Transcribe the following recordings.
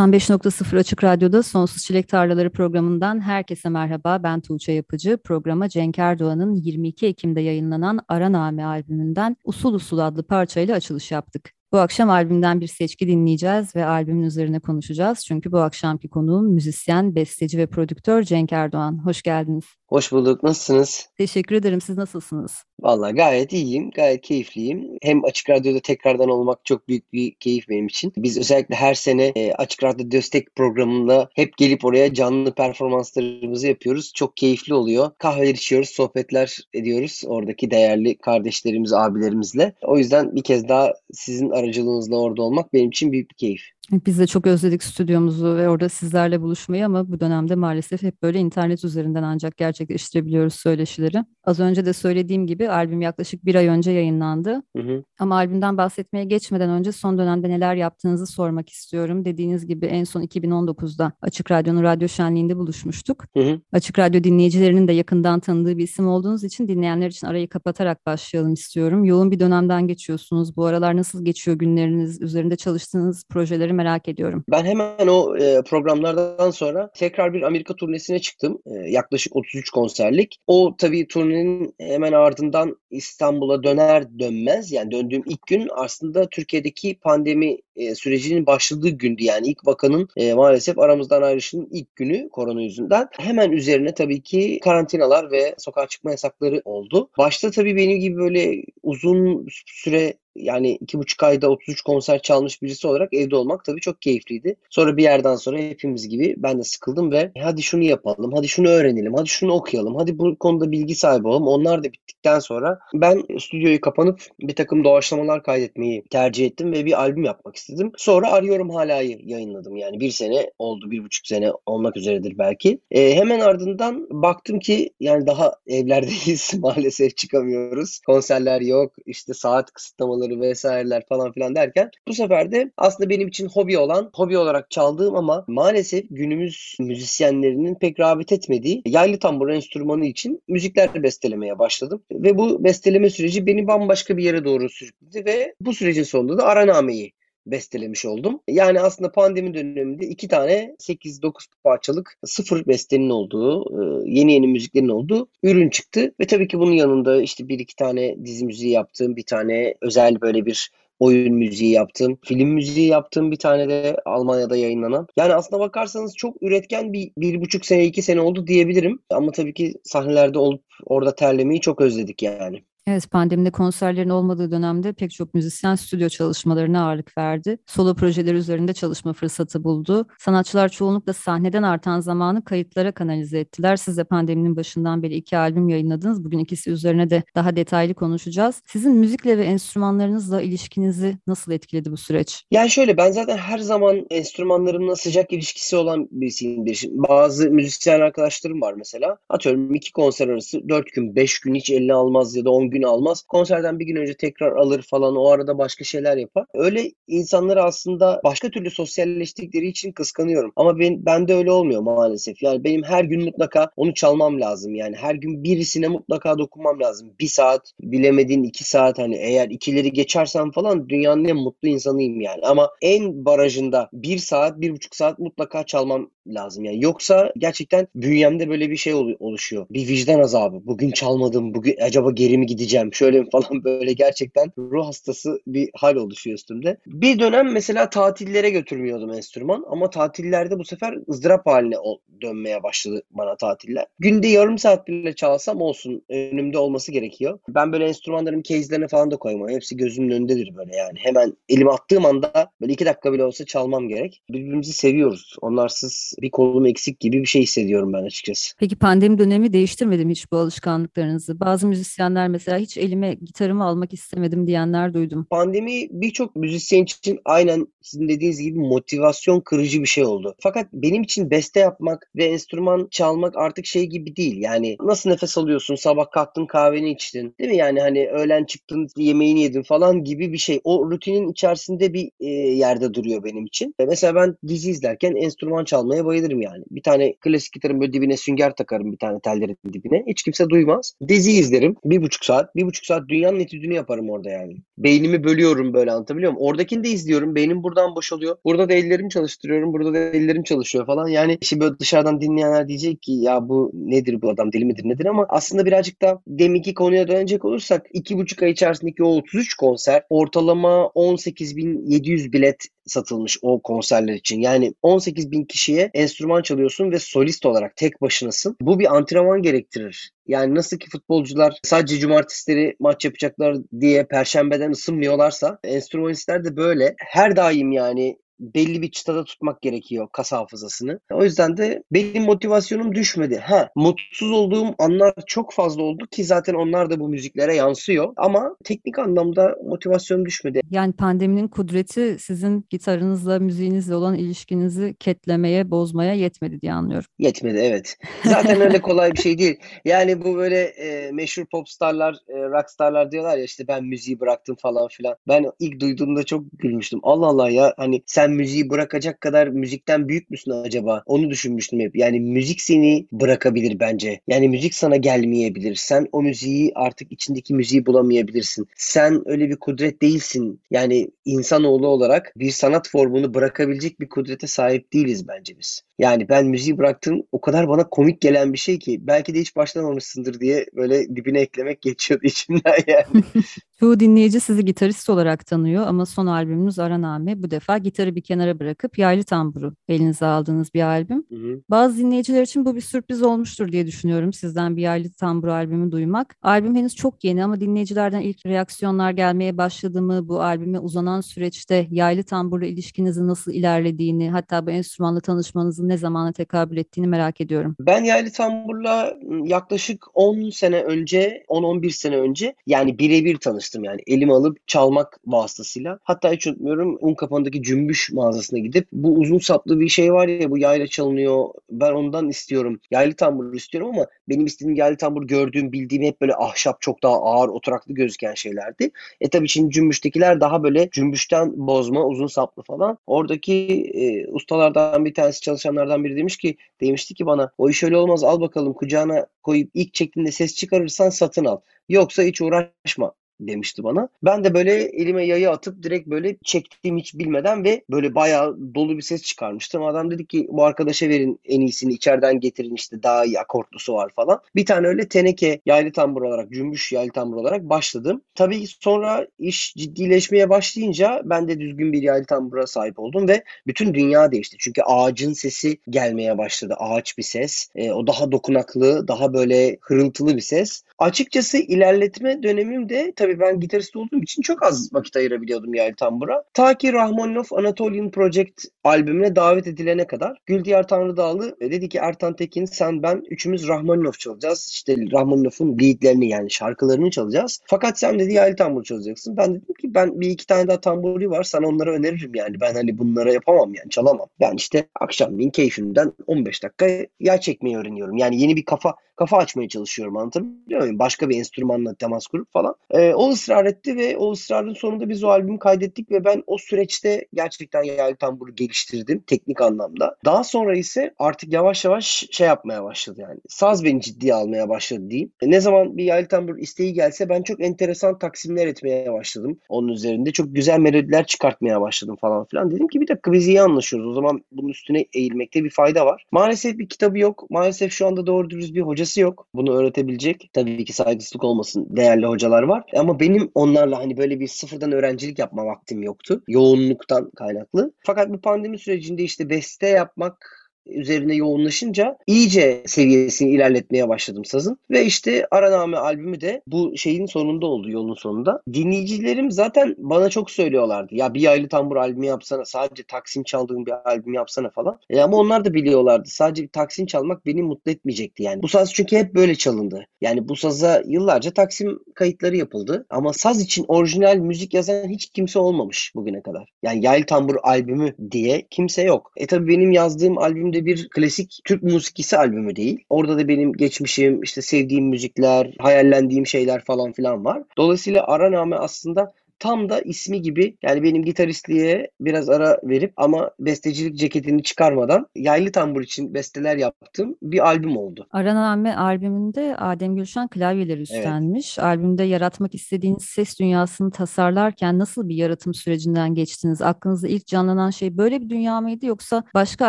95.0 Açık Radyo'da Sonsuz Çilek Tarlaları programından herkese merhaba. Ben Tuğçe Yapıcı. Programa Cenk Erdoğan'ın 22 Ekim'de yayınlanan Araname albümünden Usul Usul adlı parçayla açılış yaptık. Bu akşam albümden bir seçki dinleyeceğiz ve albümün üzerine konuşacağız. Çünkü bu akşamki konuğum müzisyen, besteci ve prodüktör Cenk Erdoğan. Hoş geldiniz. Hoş bulduk. Nasılsınız? Teşekkür ederim. Siz nasılsınız? Vallahi gayet iyiyim. Gayet keyifliyim. Hem Açık Radyo'da tekrardan olmak çok büyük bir keyif benim için. Biz özellikle her sene e, Açık Radyo Destek programında hep gelip oraya canlı performanslarımızı yapıyoruz. Çok keyifli oluyor. Kahveler içiyoruz, sohbetler ediyoruz oradaki değerli kardeşlerimiz, abilerimizle. O yüzden bir kez daha sizin aracılığınızla orada olmak benim için büyük bir keyif. Biz de çok özledik stüdyomuzu ve orada sizlerle buluşmayı ama bu dönemde maalesef hep böyle internet üzerinden ancak gerçekleştirebiliyoruz söyleşileri. Az önce de söylediğim gibi albüm yaklaşık bir ay önce yayınlandı. Hı hı. Ama albümden bahsetmeye geçmeden önce son dönemde neler yaptığınızı sormak istiyorum. Dediğiniz gibi en son 2019'da Açık Radyo'nun radyo şenliğinde buluşmuştuk. Hı hı. Açık Radyo dinleyicilerinin de yakından tanıdığı bir isim olduğunuz için dinleyenler için arayı kapatarak başlayalım istiyorum. Yoğun bir dönemden geçiyorsunuz. Bu aralar nasıl geçiyor günleriniz? Üzerinde çalıştığınız projeleri merak ediyorum. Ben hemen o e, programlardan sonra tekrar bir Amerika turnesine çıktım. E, yaklaşık 33 konserlik. O tabii turnenin hemen ardından İstanbul'a döner dönmez yani döndüğüm ilk gün aslında Türkiye'deki pandemi e, sürecinin başladığı gündü. Yani ilk vakanın e, maalesef aramızdan ayrışının ilk günü korona yüzünden. Hemen üzerine tabii ki karantinalar ve sokağa çıkma yasakları oldu. Başta tabii benim gibi böyle uzun süre yani iki buçuk ayda 33 konser çalmış birisi olarak evde olmak tabii çok keyifliydi. Sonra bir yerden sonra hepimiz gibi ben de sıkıldım ve hadi şunu yapalım, hadi şunu öğrenelim, hadi şunu okuyalım, hadi bu konuda bilgi sahibi olalım. Onlar da bittikten sonra ben stüdyoyu kapanıp bir takım doğaçlamalar kaydetmeyi tercih ettim ve bir albüm yapmak istedim. Sonra Arıyorum Hala'yı yayınladım. Yani bir sene oldu, bir buçuk sene olmak üzeredir belki. E, hemen ardından baktım ki yani daha evlerdeyiz maalesef çıkamıyoruz. Konserler yok, işte saat kısıtlamaları vesaireler falan filan derken bu sefer de aslında benim için hobi olan, hobi olarak çaldığım ama maalesef günümüz müzisyenlerinin pek rağbet etmediği yaylı tambur enstrümanı için müzikler bestelemeye başladım. Ve bu besteleme süreci beni bambaşka bir yere doğru sürükledi ve bu sürecin sonunda da Araname'yi bestelemiş oldum. Yani aslında pandemi döneminde iki tane 8-9 parçalık sıfır bestenin olduğu, e, yeni yeni müziklerin olduğu ürün çıktı. Ve tabii ki bunun yanında işte bir iki tane dizi müziği yaptığım, bir tane özel böyle bir oyun müziği yaptım. Film müziği yaptım bir tane de Almanya'da yayınlanan. Yani aslına bakarsanız çok üretken bir, bir buçuk sene iki sene oldu diyebilirim. Ama tabii ki sahnelerde olup orada terlemeyi çok özledik yani. Evet pandemide konserlerin olmadığı dönemde pek çok müzisyen stüdyo çalışmalarına ağırlık verdi. Solo projeler üzerinde çalışma fırsatı buldu. Sanatçılar çoğunlukla sahneden artan zamanı kayıtlara kanalize ettiler. Siz de pandeminin başından beri iki albüm yayınladınız. Bugün ikisi üzerine de daha detaylı konuşacağız. Sizin müzikle ve enstrümanlarınızla ilişkinizi nasıl etkiledi bu süreç? Yani şöyle ben zaten her zaman enstrümanlarımla sıcak ilişkisi olan birisiyimdir. Bazı müzisyen arkadaşlarım var mesela. Atıyorum iki konser arası dört gün, beş gün hiç eline almaz ya da on gün gün almaz. Konserden bir gün önce tekrar alır falan o arada başka şeyler yapar. Öyle insanları aslında başka türlü sosyalleştikleri için kıskanıyorum. Ama ben, bende öyle olmuyor maalesef. Yani benim her gün mutlaka onu çalmam lazım. Yani her gün birisine mutlaka dokunmam lazım. Bir saat bilemediğin iki saat hani eğer ikileri geçersem falan dünyanın en mutlu insanıyım yani. Ama en barajında bir saat, bir buçuk saat mutlaka çalmam lazım. Yani yoksa gerçekten bünyemde böyle bir şey oluşuyor. Bir vicdan azabı. Bugün çalmadım. Bugün acaba geri mi gideyim? Gideceğim şöyle mi falan böyle gerçekten ruh hastası bir hal oluşuyor üstümde. Bir dönem mesela tatillere götürmüyordum enstrüman ama tatillerde bu sefer ızdırap haline dönmeye başladı bana tatiller. Günde yarım saat bile çalsam olsun önümde olması gerekiyor. Ben böyle enstrümanların case'lerine falan da koymam. Hepsi gözümün önündedir böyle yani. Hemen elime attığım anda böyle iki dakika bile olsa çalmam gerek. Birbirimizi seviyoruz. Onlarsız bir kolum eksik gibi bir şey hissediyorum ben açıkçası. Peki pandemi dönemi değiştirmedim hiç bu alışkanlıklarınızı? Bazı müzisyenler mesela hiç elime gitarımı almak istemedim diyenler duydum. Pandemi birçok müzisyen için aynen sizin dediğiniz gibi motivasyon kırıcı bir şey oldu. Fakat benim için beste yapmak ve enstrüman çalmak artık şey gibi değil. Yani nasıl nefes alıyorsun? Sabah kalktın kahveni içtin. Değil mi? Yani hani öğlen çıktın yemeğini yedin falan gibi bir şey. O rutinin içerisinde bir e, yerde duruyor benim için. E, mesela ben dizi izlerken enstrüman çalmaya bayılırım yani. Bir tane klasik gitarın böyle dibine sünger takarım bir tane tellerin dibine. Hiç kimse duymaz. Dizi izlerim. Bir buçuk saat. Bir buçuk saat dünyanın etüdünü yaparım orada yani. Beynimi bölüyorum böyle anlatabiliyor muyum? Oradakini de izliyorum. Beynim buradan boşalıyor. Burada da ellerimi çalıştırıyorum. Burada da ellerim çalışıyor falan. Yani şimdi böyle dışarıdan dinleyenler diyecek ki ya bu nedir bu adam deli midir nedir ama aslında birazcık da deminki konuya dönecek olursak iki buçuk ay içerisindeki o 33 konser ortalama 18.700 bilet satılmış o konserler için. Yani 18 bin kişiye enstrüman çalıyorsun ve solist olarak tek başınasın. Bu bir antrenman gerektirir. Yani nasıl ki futbolcular sadece cumartesileri maç yapacaklar diye perşembeden ısınmıyorlarsa enstrümanistler de böyle. Her daim yani belli bir çıtada tutmak gerekiyor kas hafızasını. O yüzden de benim motivasyonum düşmedi. Ha, mutsuz olduğum anlar çok fazla oldu ki zaten onlar da bu müziklere yansıyor. Ama teknik anlamda motivasyonum düşmedi. Yani pandeminin kudreti sizin gitarınızla, müziğinizle olan ilişkinizi ketlemeye, bozmaya yetmedi diye anlıyorum. Yetmedi evet. Zaten öyle kolay bir şey değil. Yani bu böyle e, meşhur popstarlar, e, rockstarlar diyorlar ya işte ben müziği bıraktım falan filan. Ben ilk duyduğumda çok gülmüştüm. Allah Allah ya hani sen sen müziği bırakacak kadar müzikten büyük müsün acaba? Onu düşünmüştüm hep. Yani müzik seni bırakabilir bence. Yani müzik sana gelmeyebilir. Sen o müziği artık içindeki müziği bulamayabilirsin. Sen öyle bir kudret değilsin. Yani insanoğlu olarak bir sanat formunu bırakabilecek bir kudrete sahip değiliz bence biz. Yani ben müziği bıraktım o kadar bana komik gelen bir şey ki belki de hiç başlamamışsındır diye böyle dibine eklemek geçiyordu içimden yani. Çoğu dinleyici sizi gitarist olarak tanıyor ama son albümünüz Araname bu defa gitarı bir kenara bırakıp yaylı tamburu elinize aldığınız bir albüm. Hı hı. Bazı dinleyiciler için bu bir sürpriz olmuştur diye düşünüyorum sizden bir yaylı tamburu albümü duymak. Albüm henüz çok yeni ama dinleyicilerden ilk reaksiyonlar gelmeye başladı mı? Bu albüme uzanan süreçte yaylı tamburla ilişkinizin nasıl ilerlediğini hatta bu enstrümanla tanışmanızın ne zamana tekabül ettiğini merak ediyorum. Ben yaylı tamburla yaklaşık 10 sene önce, 10-11 sene önce yani birebir tanıştım yani elim alıp çalmak vasıtasıyla. Hatta hiç unutmuyorum Unkapanı'ndaki cümbüş mağazasına gidip bu uzun saplı bir şey var ya bu yayla çalınıyor. Ben ondan istiyorum. Yaylı tambur istiyorum ama benim istediğim yaylı tambur gördüğüm bildiğim hep böyle ahşap çok daha ağır oturaklı gözüken şeylerdi. E tabii şimdi cümbüştekiler daha böyle cümbüşten bozma uzun saplı falan. Oradaki e, ustalardan bir tanesi çalışanlardan biri demiş ki demişti ki bana o iş öyle olmaz al bakalım kucağına koyup ilk çektiğinde ses çıkarırsan satın al. Yoksa hiç uğraşma demişti bana. Ben de böyle elime yayı atıp direkt böyle çektiğim hiç bilmeden ve böyle bayağı dolu bir ses çıkarmıştım. Adam dedi ki bu arkadaşa verin en iyisini içeriden getirin işte daha iyi akortlusu var falan. Bir tane öyle teneke yaylı tambur olarak cümbüş yaylı tambur olarak başladım. Tabii sonra iş ciddileşmeye başlayınca ben de düzgün bir yaylı tambura sahip oldum ve bütün dünya değişti. Çünkü ağacın sesi gelmeye başladı. Ağaç bir ses. E, o daha dokunaklı, daha böyle hırıltılı bir ses. Açıkçası ilerletme dönemimde tabii tabii ben gitarist olduğum için çok az vakit ayırabiliyordum yaylı tambura. Ta ki Rahmaninov Anatolian Project albümüne davet edilene kadar Güldiyar Tanrıdağlı e, dedi ki Ertan Tekin sen ben üçümüz Rahmaninov çalacağız. İşte Rahmaninov'un leadlerini yani şarkılarını çalacağız. Fakat sen dedi yaylı tambur çalacaksın. Ben dedim ki ben bir iki tane daha tamburi var sana onları öneririm yani. Ben hani bunlara yapamam yani çalamam. Ben işte akşamleyin keyfimden 15 dakika yay çekmeyi öğreniyorum. Yani yeni bir kafa kafa açmaya çalışıyorum anlatabiliyor muyum? Başka bir enstrümanla temas kurup falan. E, o ısrar etti ve o ısrarın sonunda biz o albümü kaydettik ve ben o süreçte gerçekten yaylı tamburu geliştirdim teknik anlamda. Daha sonra ise artık yavaş yavaş şey yapmaya başladı yani. Saz beni ciddiye almaya başladı diyeyim. Ne zaman bir yaylı tambur isteği gelse ben çok enteresan taksimler etmeye başladım. Onun üzerinde çok güzel melodiler çıkartmaya başladım falan filan. Dedim ki bir dakika biz iyi anlaşıyoruz. O zaman bunun üstüne eğilmekte bir fayda var. Maalesef bir kitabı yok. Maalesef şu anda doğru dürüst bir hocası yok. Bunu öğretebilecek. Tabii ki saygısızlık olmasın. Değerli hocalar var. Ama benim onlarla hani böyle bir sıfırdan öğrencilik yapma vaktim yoktu. Yoğunluktan kaynaklı. Fakat bu pandemi sürecinde işte beste yapmak üzerine yoğunlaşınca iyice seviyesini ilerletmeye başladım sazın. Ve işte Araname albümü de bu şeyin sonunda oldu, yolun sonunda. Dinleyicilerim zaten bana çok söylüyorlardı. Ya bir yaylı tambur albümü yapsana, sadece Taksim çaldığın bir albüm yapsana falan. E ama onlar da biliyorlardı. Sadece Taksim çalmak beni mutlu etmeyecekti yani. Bu saz çünkü hep böyle çalındı. Yani bu saza yıllarca Taksim kayıtları yapıldı. Ama saz için orijinal müzik yazan hiç kimse olmamış bugüne kadar. Yani yaylı tambur albümü diye kimse yok. E tabi benim yazdığım albümde bir klasik Türk musikisi albümü değil. Orada da benim geçmişim, işte sevdiğim müzikler, hayallendiğim şeyler falan filan var. Dolayısıyla Araname aslında tam da ismi gibi yani benim gitaristliğe biraz ara verip ama bestecilik ceketini çıkarmadan yaylı tambur için besteler yaptığım bir albüm oldu. Araname albümünde Adem Gülşen klavyeleri üstlenmiş. Evet. Albümde yaratmak istediğiniz ses dünyasını tasarlarken nasıl bir yaratım sürecinden geçtiniz? Aklınızda ilk canlanan şey böyle bir dünya mıydı yoksa başka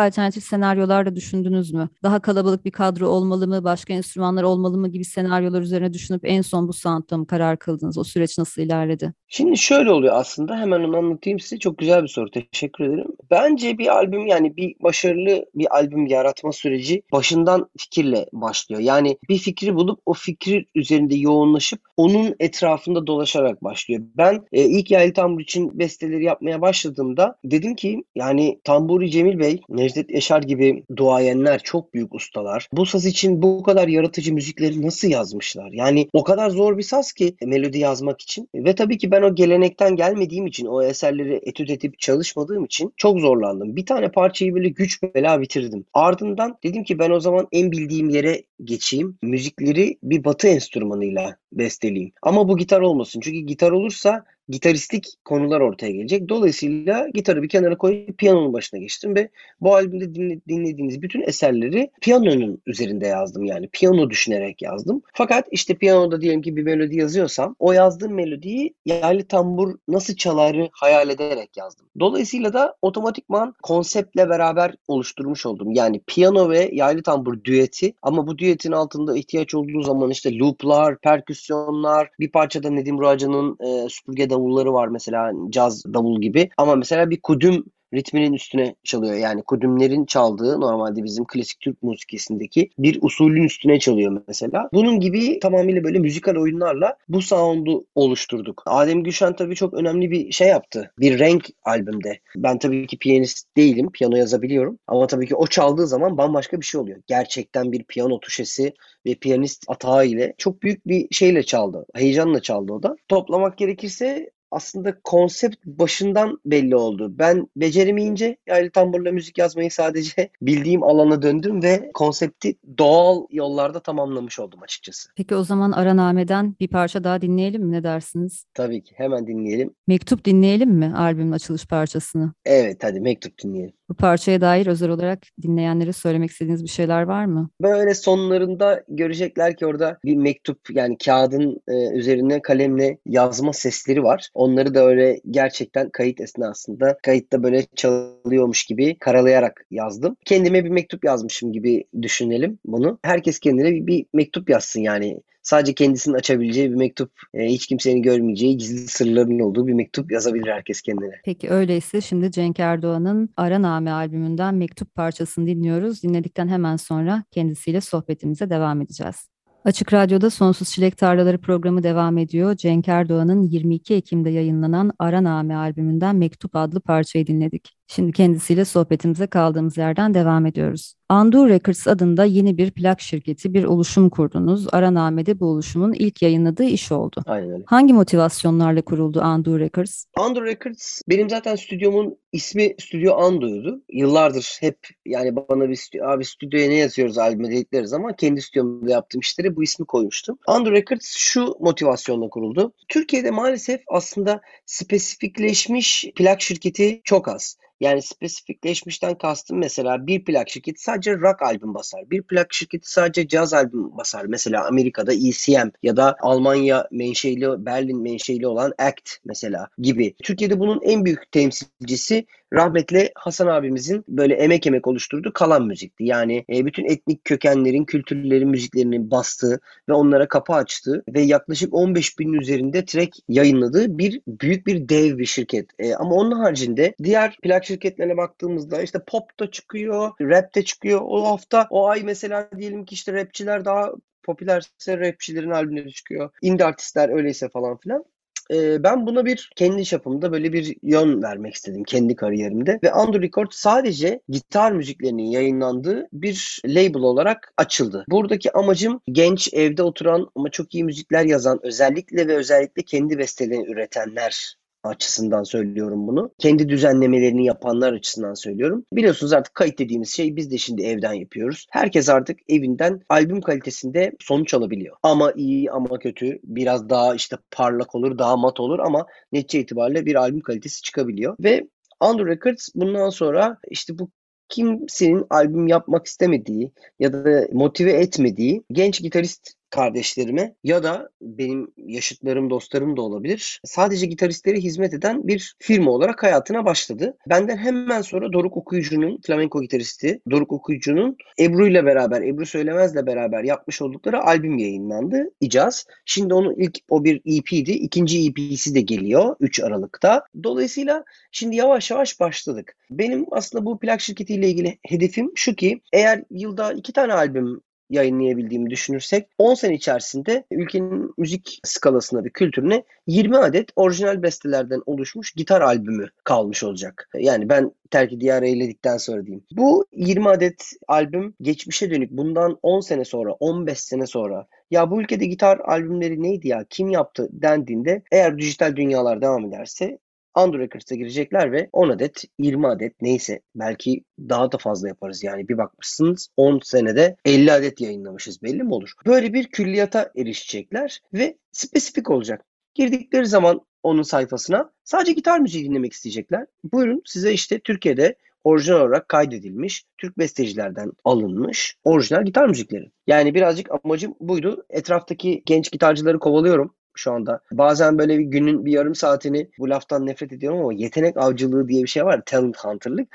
alternatif senaryolar da düşündünüz mü? Daha kalabalık bir kadro olmalı mı, başka enstrümanlar olmalı mı gibi senaryolar üzerine düşünüp en son bu sound'da mı karar kıldınız? O süreç nasıl ilerledi? Şimdi şöyle oluyor aslında hemen onu anlatayım size. Çok güzel bir soru. Teşekkür ederim. Bence bir albüm yani bir başarılı bir albüm yaratma süreci başından fikirle başlıyor. Yani bir fikri bulup o fikri üzerinde yoğunlaşıp onun etrafında dolaşarak başlıyor. Ben e, ilk Yaylı Tambur için besteleri yapmaya başladığımda dedim ki yani Tamburi Cemil Bey, Necdet Eşar gibi duayenler çok büyük ustalar. Bu saz için bu kadar yaratıcı müzikleri nasıl yazmışlar? Yani o kadar zor bir saz ki melodi yazmak için. Ve tabii ki ben o gelenekten gelmediğim için, o eserleri etüt edip çalışmadığım için çok zorlandım. Bir tane parçayı böyle güç bela bitirdim. Ardından dedim ki ben o zaman en bildiğim yere geçeyim. Müzikleri bir batı enstrümanıyla besteleyeyim. Ama bu gitar olmasın. Çünkü gitar olursa gitaristlik konular ortaya gelecek. Dolayısıyla gitarı bir kenara koyup piyanonun başına geçtim ve bu albümde dinlediğiniz bütün eserleri piyanonun üzerinde yazdım. Yani piyano düşünerek yazdım. Fakat işte piyanoda diyelim ki bir melodi yazıyorsam o yazdığım melodiyi yaylı tambur nasıl çaları hayal ederek yazdım. Dolayısıyla da otomatikman konseptle beraber oluşturmuş oldum. Yani piyano ve yaylı tambur düeti ama bu düetin altında ihtiyaç olduğu zaman işte looplar, perküsyonlar, bir parçada Nedim Ruaca'nın e, süpürge davulları var mesela caz davul gibi. Ama mesela bir kudüm ritminin üstüne çalıyor. Yani kudümlerin çaldığı normalde bizim klasik Türk musikisindeki bir usulün üstüne çalıyor mesela. Bunun gibi tamamıyla böyle müzikal oyunlarla bu sound'u oluşturduk. Adem Gülşen tabii çok önemli bir şey yaptı. Bir renk albümde. Ben tabii ki piyanist değilim. Piyano yazabiliyorum. Ama tabii ki o çaldığı zaman bambaşka bir şey oluyor. Gerçekten bir piyano tuşesi ve piyanist atağı ile çok büyük bir şeyle çaldı. Heyecanla çaldı o da. Toplamak gerekirse aslında konsept başından belli oldu. Ben beceremeyince yaylı tamburla müzik yazmayı sadece bildiğim alana döndüm ve konsepti doğal yollarda tamamlamış oldum açıkçası. Peki o zaman Araname'den bir parça daha dinleyelim mi? Ne dersiniz? Tabii ki hemen dinleyelim. Mektup dinleyelim mi albümün açılış parçasını? Evet hadi mektup dinleyelim. Bu parçaya dair özel olarak dinleyenlere söylemek istediğiniz bir şeyler var mı? Böyle sonlarında görecekler ki orada bir mektup yani kağıdın e, üzerine kalemle yazma sesleri var. Onları da öyle gerçekten kayıt esnasında kayıtta böyle çalıyormuş gibi karalayarak yazdım. Kendime bir mektup yazmışım gibi düşünelim bunu. Herkes kendine bir, bir mektup yazsın yani sadece kendisinin açabileceği bir mektup, e, hiç kimsenin görmeyeceği gizli sırların olduğu bir mektup yazabilir herkes kendine. Peki öyleyse şimdi Cenk Erdoğan'ın Araname albümünden mektup parçasını dinliyoruz. Dinledikten hemen sonra kendisiyle sohbetimize devam edeceğiz. Açık Radyo'da Sonsuz Çilek Tarlaları programı devam ediyor. Cenk Erdoğan'ın 22 Ekim'de yayınlanan Araname albümünden Mektup adlı parçayı dinledik. Şimdi kendisiyle sohbetimize kaldığımız yerden devam ediyoruz. Andu Records adında yeni bir plak şirketi, bir oluşum kurdunuz. Araname'de bu oluşumun ilk yayınladığı iş oldu. Aynen öyle. Hangi motivasyonlarla kuruldu Andu Records? Andu Records benim zaten stüdyomun ismi Stüdyo Andu'ydu. Yıllardır hep yani bana bir stüdyo, abi stüdyoya ne yazıyoruz albüme dedikleri zaman kendi stüdyomda yaptığım işlere bu ismi koymuştum. Andu Records şu motivasyonla kuruldu. Türkiye'de maalesef aslında spesifikleşmiş plak şirketi çok az. Yani spesifikleşmişten kastım mesela bir plak şirketi sadece rock albüm basar. Bir plak şirketi sadece caz albüm basar. Mesela Amerika'da ECM ya da Almanya menşeli, Berlin menşeli olan ACT mesela gibi. Türkiye'de bunun en büyük temsilcisi rahmetli Hasan abimizin böyle emek emek oluşturduğu kalan müzikti. Yani e, bütün etnik kökenlerin, kültürlerin müziklerini bastığı ve onlara kapı açtığı ve yaklaşık 15 bin üzerinde track yayınladığı bir büyük bir dev bir şirket. E, ama onun haricinde diğer plak şirketlerine baktığımızda işte pop da çıkıyor, rap de çıkıyor. O hafta o ay mesela diyelim ki işte rapçiler daha popülerse rapçilerin albümleri çıkıyor. Indie artistler öyleyse falan filan ben buna bir kendi çapımda böyle bir yön vermek istedim kendi kariyerimde. Ve Andrew Record sadece gitar müziklerinin yayınlandığı bir label olarak açıldı. Buradaki amacım genç evde oturan ama çok iyi müzikler yazan özellikle ve özellikle kendi bestelerini üretenler açısından söylüyorum bunu. Kendi düzenlemelerini yapanlar açısından söylüyorum. Biliyorsunuz artık kayıt dediğimiz şey biz de şimdi evden yapıyoruz. Herkes artık evinden albüm kalitesinde sonuç alabiliyor. Ama iyi ama kötü biraz daha işte parlak olur daha mat olur ama netice itibariyle bir albüm kalitesi çıkabiliyor. Ve Under Records bundan sonra işte bu kimsenin albüm yapmak istemediği ya da motive etmediği genç gitarist kardeşlerime ya da benim yaşıtlarım, dostlarım da olabilir. Sadece gitaristlere hizmet eden bir firma olarak hayatına başladı. Benden hemen sonra Doruk Okuyucu'nun, flamenco gitaristi Doruk Okuyucu'nun Ebru ile beraber, Ebru Söylemez'le beraber yapmış oldukları albüm yayınlandı. İcaz. Şimdi onun ilk o bir EP'di. İkinci EP'si de geliyor 3 Aralık'ta. Dolayısıyla şimdi yavaş yavaş başladık. Benim aslında bu plak şirketiyle ilgili hedefim şu ki eğer yılda iki tane albüm yayınlayabildiğimi düşünürsek 10 sene içerisinde ülkenin müzik skalasına ve kültürüne 20 adet orijinal bestelerden oluşmuş gitar albümü kalmış olacak. Yani ben terki diyarı eyledikten sonra diyeyim. Bu 20 adet albüm geçmişe dönük bundan 10 sene sonra 15 sene sonra ya bu ülkede gitar albümleri neydi ya kim yaptı dendiğinde eğer dijital dünyalar devam ederse Android Records'a girecekler ve 10 adet, 20 adet neyse belki daha da fazla yaparız. Yani bir bakmışsınız 10 senede 50 adet yayınlamışız belli mi olur? Böyle bir külliyata erişecekler ve spesifik olacak. Girdikleri zaman onun sayfasına sadece gitar müziği dinlemek isteyecekler. Buyurun size işte Türkiye'de orijinal olarak kaydedilmiş, Türk bestecilerden alınmış orijinal gitar müzikleri. Yani birazcık amacım buydu. Etraftaki genç gitarcıları kovalıyorum şu anda. Bazen böyle bir günün bir yarım saatini bu laftan nefret ediyorum ama yetenek avcılığı diye bir şey var. Talent hunter'lık.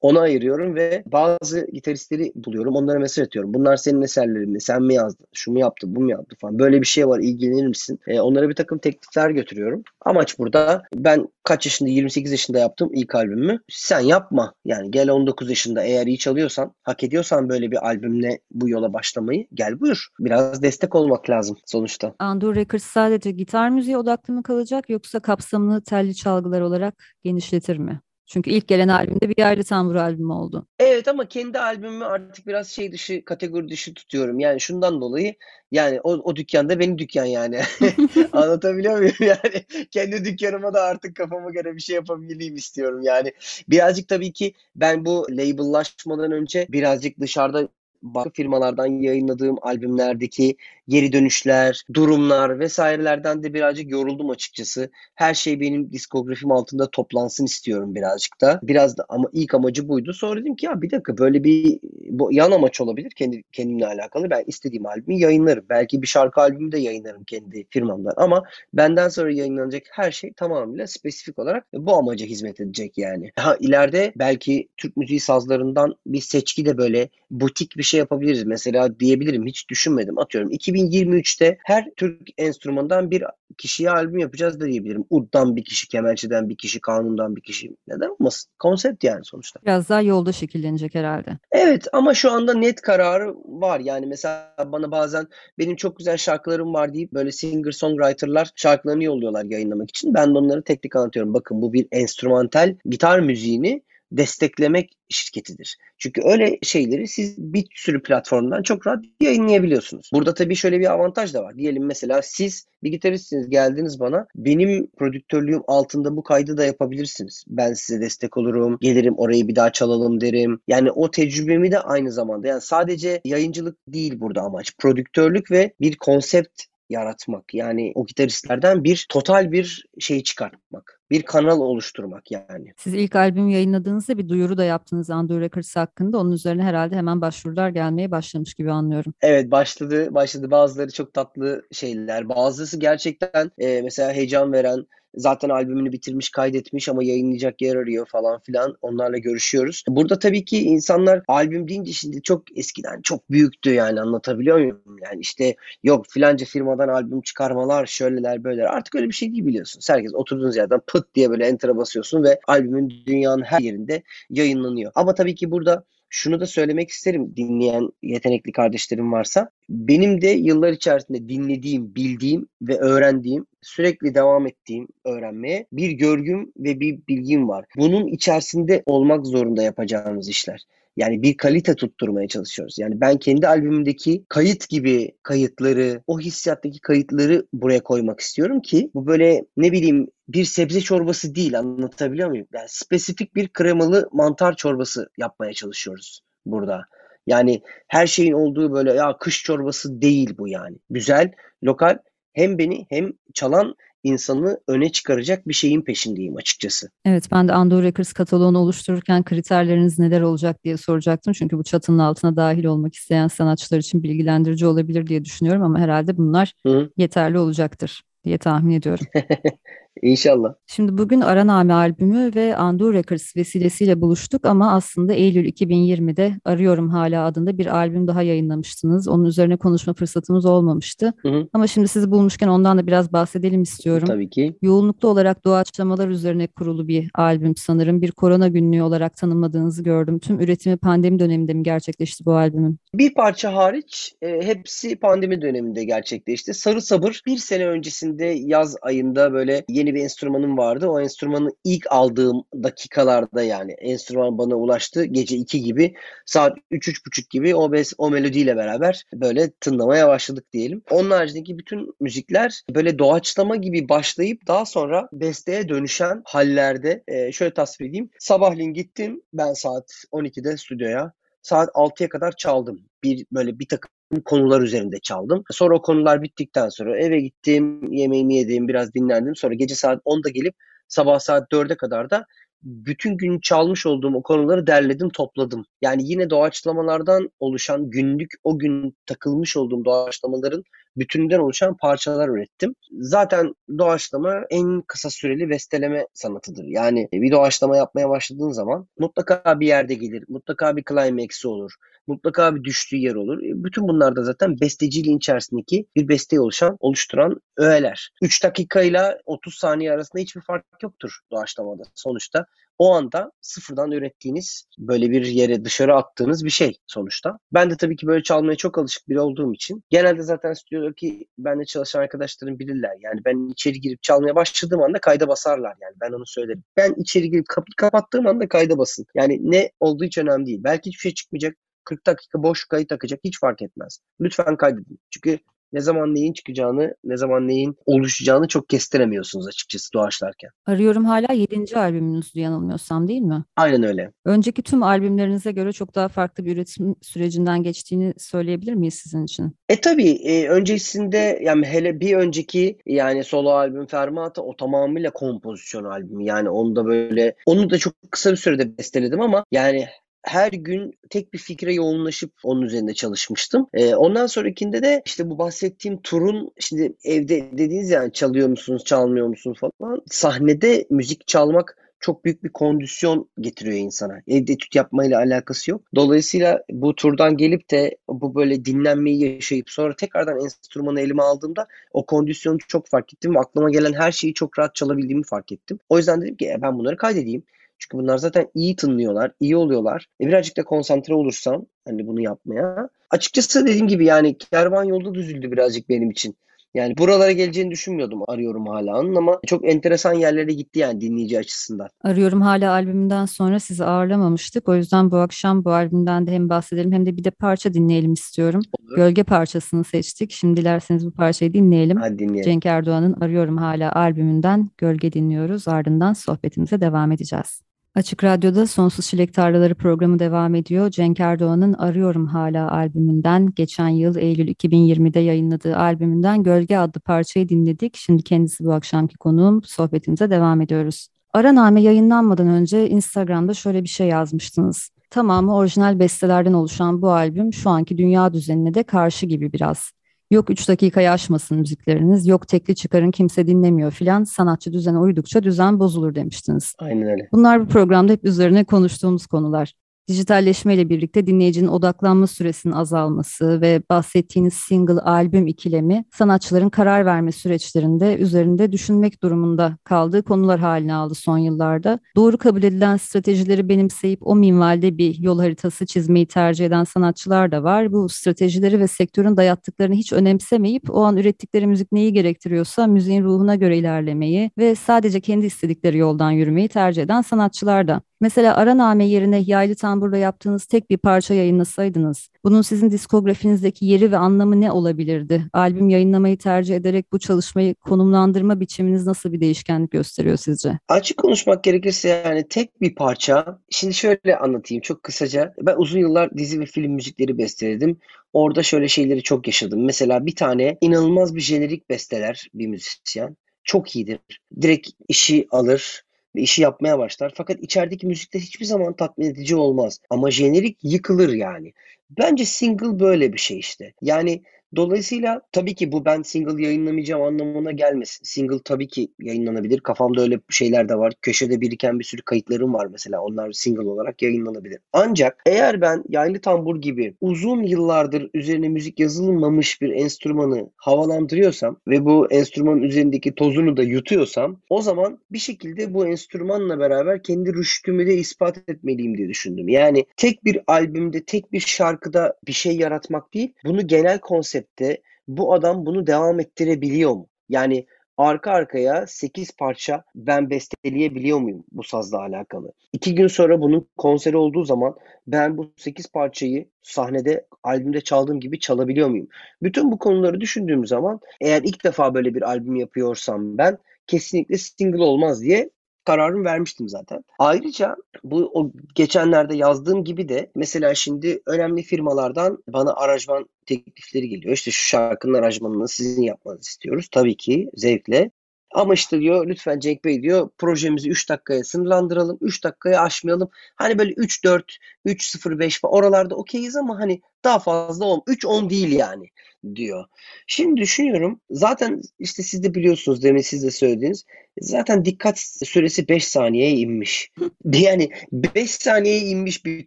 Ona ayırıyorum ve bazı gitaristleri buluyorum. Onlara mesaj atıyorum. Bunlar senin eserlerin mi? Sen mi yazdın? Şu mu yaptı? Bu mu yaptı falan. Böyle bir şey var. İlgilenir misin? E, onlara bir takım teklifler götürüyorum. Amaç burada ben kaç yaşında 28 yaşında yaptım ilk albümümü. Sen yapma. Yani gel 19 yaşında eğer iyi çalıyorsan, hak ediyorsan böyle bir albümle bu yola başlamayı gel buyur. Biraz destek olmak lazım sonuçta. Andur Records sadece gitar müziği odaklı mı kalacak yoksa kapsamını telli çalgılar olarak genişletir mi? Çünkü ilk gelen albümde bir yerde tambur albümü oldu. Evet ama kendi albümümü artık biraz şey dışı, kategori dışı tutuyorum. Yani şundan dolayı yani o, o dükkanda benim dükkan yani. Anlatabiliyor muyum? Yani kendi dükkanıma da artık kafama göre bir şey yapabileyim istiyorum yani. Birazcık tabii ki ben bu labellaşmadan önce birazcık dışarıda başka firmalardan yayınladığım albümlerdeki geri dönüşler, durumlar vesairelerden de birazcık yoruldum açıkçası. Her şey benim diskografim altında toplansın istiyorum birazcık da. Biraz da ama ilk amacı buydu. Sonra dedim ki ya bir dakika böyle bir bu yan amaç olabilir kendi kendimle alakalı. Ben istediğim albümü yayınlarım. Belki bir şarkı albümü de yayınlarım kendi firmamdan. Ama benden sonra yayınlanacak her şey tamamıyla spesifik olarak bu amaca hizmet edecek yani. Ha ileride belki Türk müziği sazlarından bir seçki de böyle butik bir şey yapabiliriz. Mesela diyebilirim hiç düşünmedim. Atıyorum 2023'te her Türk enstrümandan bir kişiye albüm yapacağız da diyebilirim. Ud'dan bir kişi, kemençeden bir kişi, kanundan bir kişi. Neden olmasın? Konsept yani sonuçta. Biraz daha yolda şekillenecek herhalde. Evet ama şu anda net kararı var. Yani mesela bana bazen benim çok güzel şarkılarım var deyip böyle singer songwriterlar şarkılarını yolluyorlar yayınlamak için. Ben de onları tek tek anlatıyorum. Bakın bu bir enstrümantal gitar müziğini desteklemek şirketidir. Çünkü öyle şeyleri siz bir sürü platformdan çok rahat yayınlayabiliyorsunuz. Burada tabii şöyle bir avantaj da var. Diyelim mesela siz bir gitaristsiniz geldiniz bana. Benim prodüktörlüğüm altında bu kaydı da yapabilirsiniz. Ben size destek olurum. Gelirim orayı bir daha çalalım derim. Yani o tecrübemi de aynı zamanda yani sadece yayıncılık değil burada amaç. Prodüktörlük ve bir konsept yaratmak. Yani o gitaristlerden bir total bir şey çıkartmak. Bir kanal oluşturmak yani. Siz ilk albüm yayınladığınızda bir duyuru da yaptınız Andrew Records hakkında. Onun üzerine herhalde hemen başvurular gelmeye başlamış gibi anlıyorum. Evet başladı. Başladı. Bazıları çok tatlı şeyler. Bazısı gerçekten e, mesela heyecan veren Zaten albümünü bitirmiş, kaydetmiş ama yayınlayacak yer arıyor falan filan. Onlarla görüşüyoruz. Burada tabii ki insanlar albüm deyince şimdi çok eskiden çok büyüktü yani anlatabiliyor muyum? Yani işte yok filanca firmadan albüm çıkarmalar şöyleler böyleler. Artık öyle bir şey değil biliyorsun. Herkes oturduğunuz yerden pıt diye böyle enter'a basıyorsun ve albümün dünyanın her yerinde yayınlanıyor. Ama tabii ki burada şunu da söylemek isterim dinleyen yetenekli kardeşlerim varsa. Benim de yıllar içerisinde dinlediğim, bildiğim ve öğrendiğim, sürekli devam ettiğim öğrenmeye bir görgüm ve bir bilgim var. Bunun içerisinde olmak zorunda yapacağımız işler. Yani bir kalite tutturmaya çalışıyoruz. Yani ben kendi albümümdeki kayıt gibi kayıtları, o hissiyattaki kayıtları buraya koymak istiyorum ki bu böyle ne bileyim bir sebze çorbası değil anlatabiliyor muyum? Yani spesifik bir kremalı mantar çorbası yapmaya çalışıyoruz burada. Yani her şeyin olduğu böyle ya kış çorbası değil bu yani. Güzel, lokal hem beni hem çalan insanı öne çıkaracak bir şeyin peşindeyim açıkçası. Evet ben de Andor Records kataloğunu oluştururken kriterleriniz neler olacak diye soracaktım. Çünkü bu çatının altına dahil olmak isteyen sanatçılar için bilgilendirici olabilir diye düşünüyorum ama herhalde bunlar Hı. yeterli olacaktır diye tahmin ediyorum. İnşallah. Şimdi bugün Araname albümü ve Andur Records vesilesiyle buluştuk ama aslında Eylül 2020'de Arıyorum Hala adında bir albüm daha yayınlamıştınız. Onun üzerine konuşma fırsatımız olmamıştı. Hı hı. Ama şimdi sizi bulmuşken ondan da biraz bahsedelim istiyorum. Tabii ki. Yoğunluklu olarak doğaçlamalar üzerine kurulu bir albüm sanırım. Bir korona günlüğü olarak tanımladığınızı gördüm. Tüm üretimi pandemi döneminde mi gerçekleşti bu albümün? Bir parça hariç e, hepsi pandemi döneminde gerçekleşti. Sarı Sabır bir sene öncesinde yaz ayında böyle yeni yeni bir enstrümanım vardı. O enstrümanı ilk aldığım dakikalarda yani enstrüman bana ulaştı. Gece 2 gibi saat 3-3.30 gibi o, bes, o melodiyle beraber böyle tınlamaya başladık diyelim. Onun haricindeki bütün müzikler böyle doğaçlama gibi başlayıp daha sonra besteye dönüşen hallerde e, şöyle tasvir edeyim. Sabahleyin gittim ben saat 12'de stüdyoya. Saat 6'ya kadar çaldım. Bir böyle bir takım konular üzerinde çaldım. Sonra o konular bittikten sonra eve gittim, yemeğimi yedim, biraz dinlendim. Sonra gece saat 10'da gelip sabah saat 4'e kadar da bütün gün çalmış olduğum o konuları derledim, topladım. Yani yine doğaçlamalardan oluşan günlük o gün takılmış olduğum doğaçlamaların bütününden oluşan parçalar ürettim. Zaten doğaçlama en kısa süreli besteleme sanatıdır. Yani bir doğaçlama yapmaya başladığın zaman mutlaka bir yerde gelir, mutlaka bir climax'i olur, mutlaka bir düştüğü yer olur. E, bütün bunlar da zaten besteciliğin içerisindeki bir besteyi oluşan, oluşturan öğeler. 3 dakikayla 30 saniye arasında hiçbir fark yoktur doğaçlamada. Sonuçta o anda sıfırdan ürettiğiniz böyle bir yere dışarı attığınız bir şey sonuçta. Ben de tabii ki böyle çalmaya çok alışık biri olduğum için genelde zaten stüdyodaki benle çalışan arkadaşlarım bilirler. Yani ben içeri girip çalmaya başladığım anda kayda basarlar yani ben onu söylerim. Ben içeri girip kapıyı kapattığım anda kayda basın. Yani ne olduğu hiç önemli değil. Belki hiçbir şey çıkmayacak. 40 dakika boş kayıt akacak hiç fark etmez. Lütfen kaydedin. Çünkü ne zaman neyin çıkacağını, ne zaman neyin oluşacağını çok kestiremiyorsunuz açıkçası doğaçlarken. Arıyorum hala 7. albümünüzdü yanılmıyorsam değil mi? Aynen öyle. Önceki tüm albümlerinize göre çok daha farklı bir üretim sürecinden geçtiğini söyleyebilir miyiz sizin için? E tabii e, öncesinde yani hele bir önceki yani solo albüm Fermata o tamamıyla kompozisyon albümü. Yani onu da böyle onu da çok kısa bir sürede besteledim ama yani her gün tek bir fikre yoğunlaşıp onun üzerinde çalışmıştım. E, ondan sonrakinde de işte bu bahsettiğim turun şimdi evde dediğiniz yani çalıyor musunuz, çalmıyor musunuz falan. Sahnede müzik çalmak çok büyük bir kondisyon getiriyor insana. Evde etüt yapmayla alakası yok. Dolayısıyla bu turdan gelip de bu böyle dinlenmeyi yaşayıp sonra tekrardan enstrümanı elime aldığımda o kondisyonu çok fark ettim aklıma gelen her şeyi çok rahat çalabildiğimi fark ettim. O yüzden dedim ki e, ben bunları kaydedeyim. Çünkü bunlar zaten iyi tınlıyorlar, iyi oluyorlar. E birazcık da konsantre olursam hani bunu yapmaya. Açıkçası dediğim gibi yani kervan yolda düzüldü birazcık benim için. Yani buralara geleceğini düşünmüyordum arıyorum hala ama çok enteresan yerlere gitti yani dinleyici açısından. Arıyorum hala albümünden sonra sizi ağırlamamıştık. O yüzden bu akşam bu albümden de hem bahsedelim hem de bir de parça dinleyelim istiyorum. Olur. Gölge parçasını seçtik. Şimdi dilerseniz bu parçayı dinleyelim. Hadi dinleyelim. Cenk Erdoğan'ın Arıyorum Hala albümünden Gölge dinliyoruz. Ardından sohbetimize devam edeceğiz. Açık Radyo'da Sonsuz Çilek Tarlaları programı devam ediyor. Cenk Erdoğan'ın Arıyorum Hala albümünden, geçen yıl Eylül 2020'de yayınladığı albümünden Gölge adlı parçayı dinledik. Şimdi kendisi bu akşamki konuğum, sohbetimize devam ediyoruz. Araname yayınlanmadan önce Instagram'da şöyle bir şey yazmıştınız. Tamamı orijinal bestelerden oluşan bu albüm şu anki dünya düzenine de karşı gibi biraz. Yok 3 dakikayı aşmasın müzikleriniz, yok tekli çıkarın kimse dinlemiyor filan. Sanatçı düzene uydukça düzen bozulur demiştiniz. Aynen öyle. Bunlar bu programda hep üzerine konuştuğumuz konular. Dijitalleşmeyle birlikte dinleyicinin odaklanma süresinin azalması ve bahsettiğiniz single albüm ikilemi sanatçıların karar verme süreçlerinde üzerinde düşünmek durumunda kaldığı konular haline aldı son yıllarda. Doğru kabul edilen stratejileri benimseyip o minvalde bir yol haritası çizmeyi tercih eden sanatçılar da var. Bu stratejileri ve sektörün dayattıklarını hiç önemsemeyip o an ürettikleri müzik neyi gerektiriyorsa müziğin ruhuna göre ilerlemeyi ve sadece kendi istedikleri yoldan yürümeyi tercih eden sanatçılar da. Mesela Araname yerine yaylı tamburla yaptığınız tek bir parça yayınlasaydınız, bunun sizin diskografinizdeki yeri ve anlamı ne olabilirdi? Albüm yayınlamayı tercih ederek bu çalışmayı konumlandırma biçiminiz nasıl bir değişkenlik gösteriyor sizce? Açık konuşmak gerekirse yani tek bir parça, şimdi şöyle anlatayım çok kısaca. Ben uzun yıllar dizi ve film müzikleri besteledim. Orada şöyle şeyleri çok yaşadım. Mesela bir tane inanılmaz bir jenerik besteler bir müzisyen. Çok iyidir. Direkt işi alır, ve işi yapmaya başlar. Fakat içerideki müzikte hiçbir zaman tatmin edici olmaz. Ama jenerik yıkılır yani. Bence single böyle bir şey işte. Yani Dolayısıyla tabii ki bu ben single yayınlamayacağım anlamına gelmesin. Single tabii ki yayınlanabilir. Kafamda öyle şeyler de var. Köşede biriken bir sürü kayıtlarım var mesela. Onlar single olarak yayınlanabilir. Ancak eğer ben yaylı tambur gibi uzun yıllardır üzerine müzik yazılmamış bir enstrümanı havalandırıyorsam ve bu enstrümanın üzerindeki tozunu da yutuyorsam o zaman bir şekilde bu enstrümanla beraber kendi rüştümü de ispat etmeliyim diye düşündüm. Yani tek bir albümde, tek bir şarkıda bir şey yaratmak değil, bunu genel konsept konsepte bu adam bunu devam ettirebiliyor mu? Yani arka arkaya 8 parça ben besteleyebiliyor muyum bu sazla alakalı? İki gün sonra bunun konseri olduğu zaman ben bu 8 parçayı sahnede albümde çaldığım gibi çalabiliyor muyum? Bütün bu konuları düşündüğüm zaman eğer ilk defa böyle bir albüm yapıyorsam ben kesinlikle single olmaz diye kararını vermiştim zaten. Ayrıca bu o geçenlerde yazdığım gibi de mesela şimdi önemli firmalardan bana aranjman teklifleri geliyor. İşte şu şarkının aranjmanını sizin yapmanızı istiyoruz. Tabii ki zevkle. Ama işte diyor lütfen Cenk Bey diyor projemizi 3 dakikaya sınırlandıralım. 3 dakikaya aşmayalım. Hani böyle 3-4, 3-0-5 oralarda okeyiz ama hani daha fazla 10. 3-10 değil yani diyor. Şimdi düşünüyorum zaten işte siz de biliyorsunuz demin siz de söylediğiniz zaten dikkat süresi 5 saniyeye inmiş. Yani 5 saniyeye inmiş bir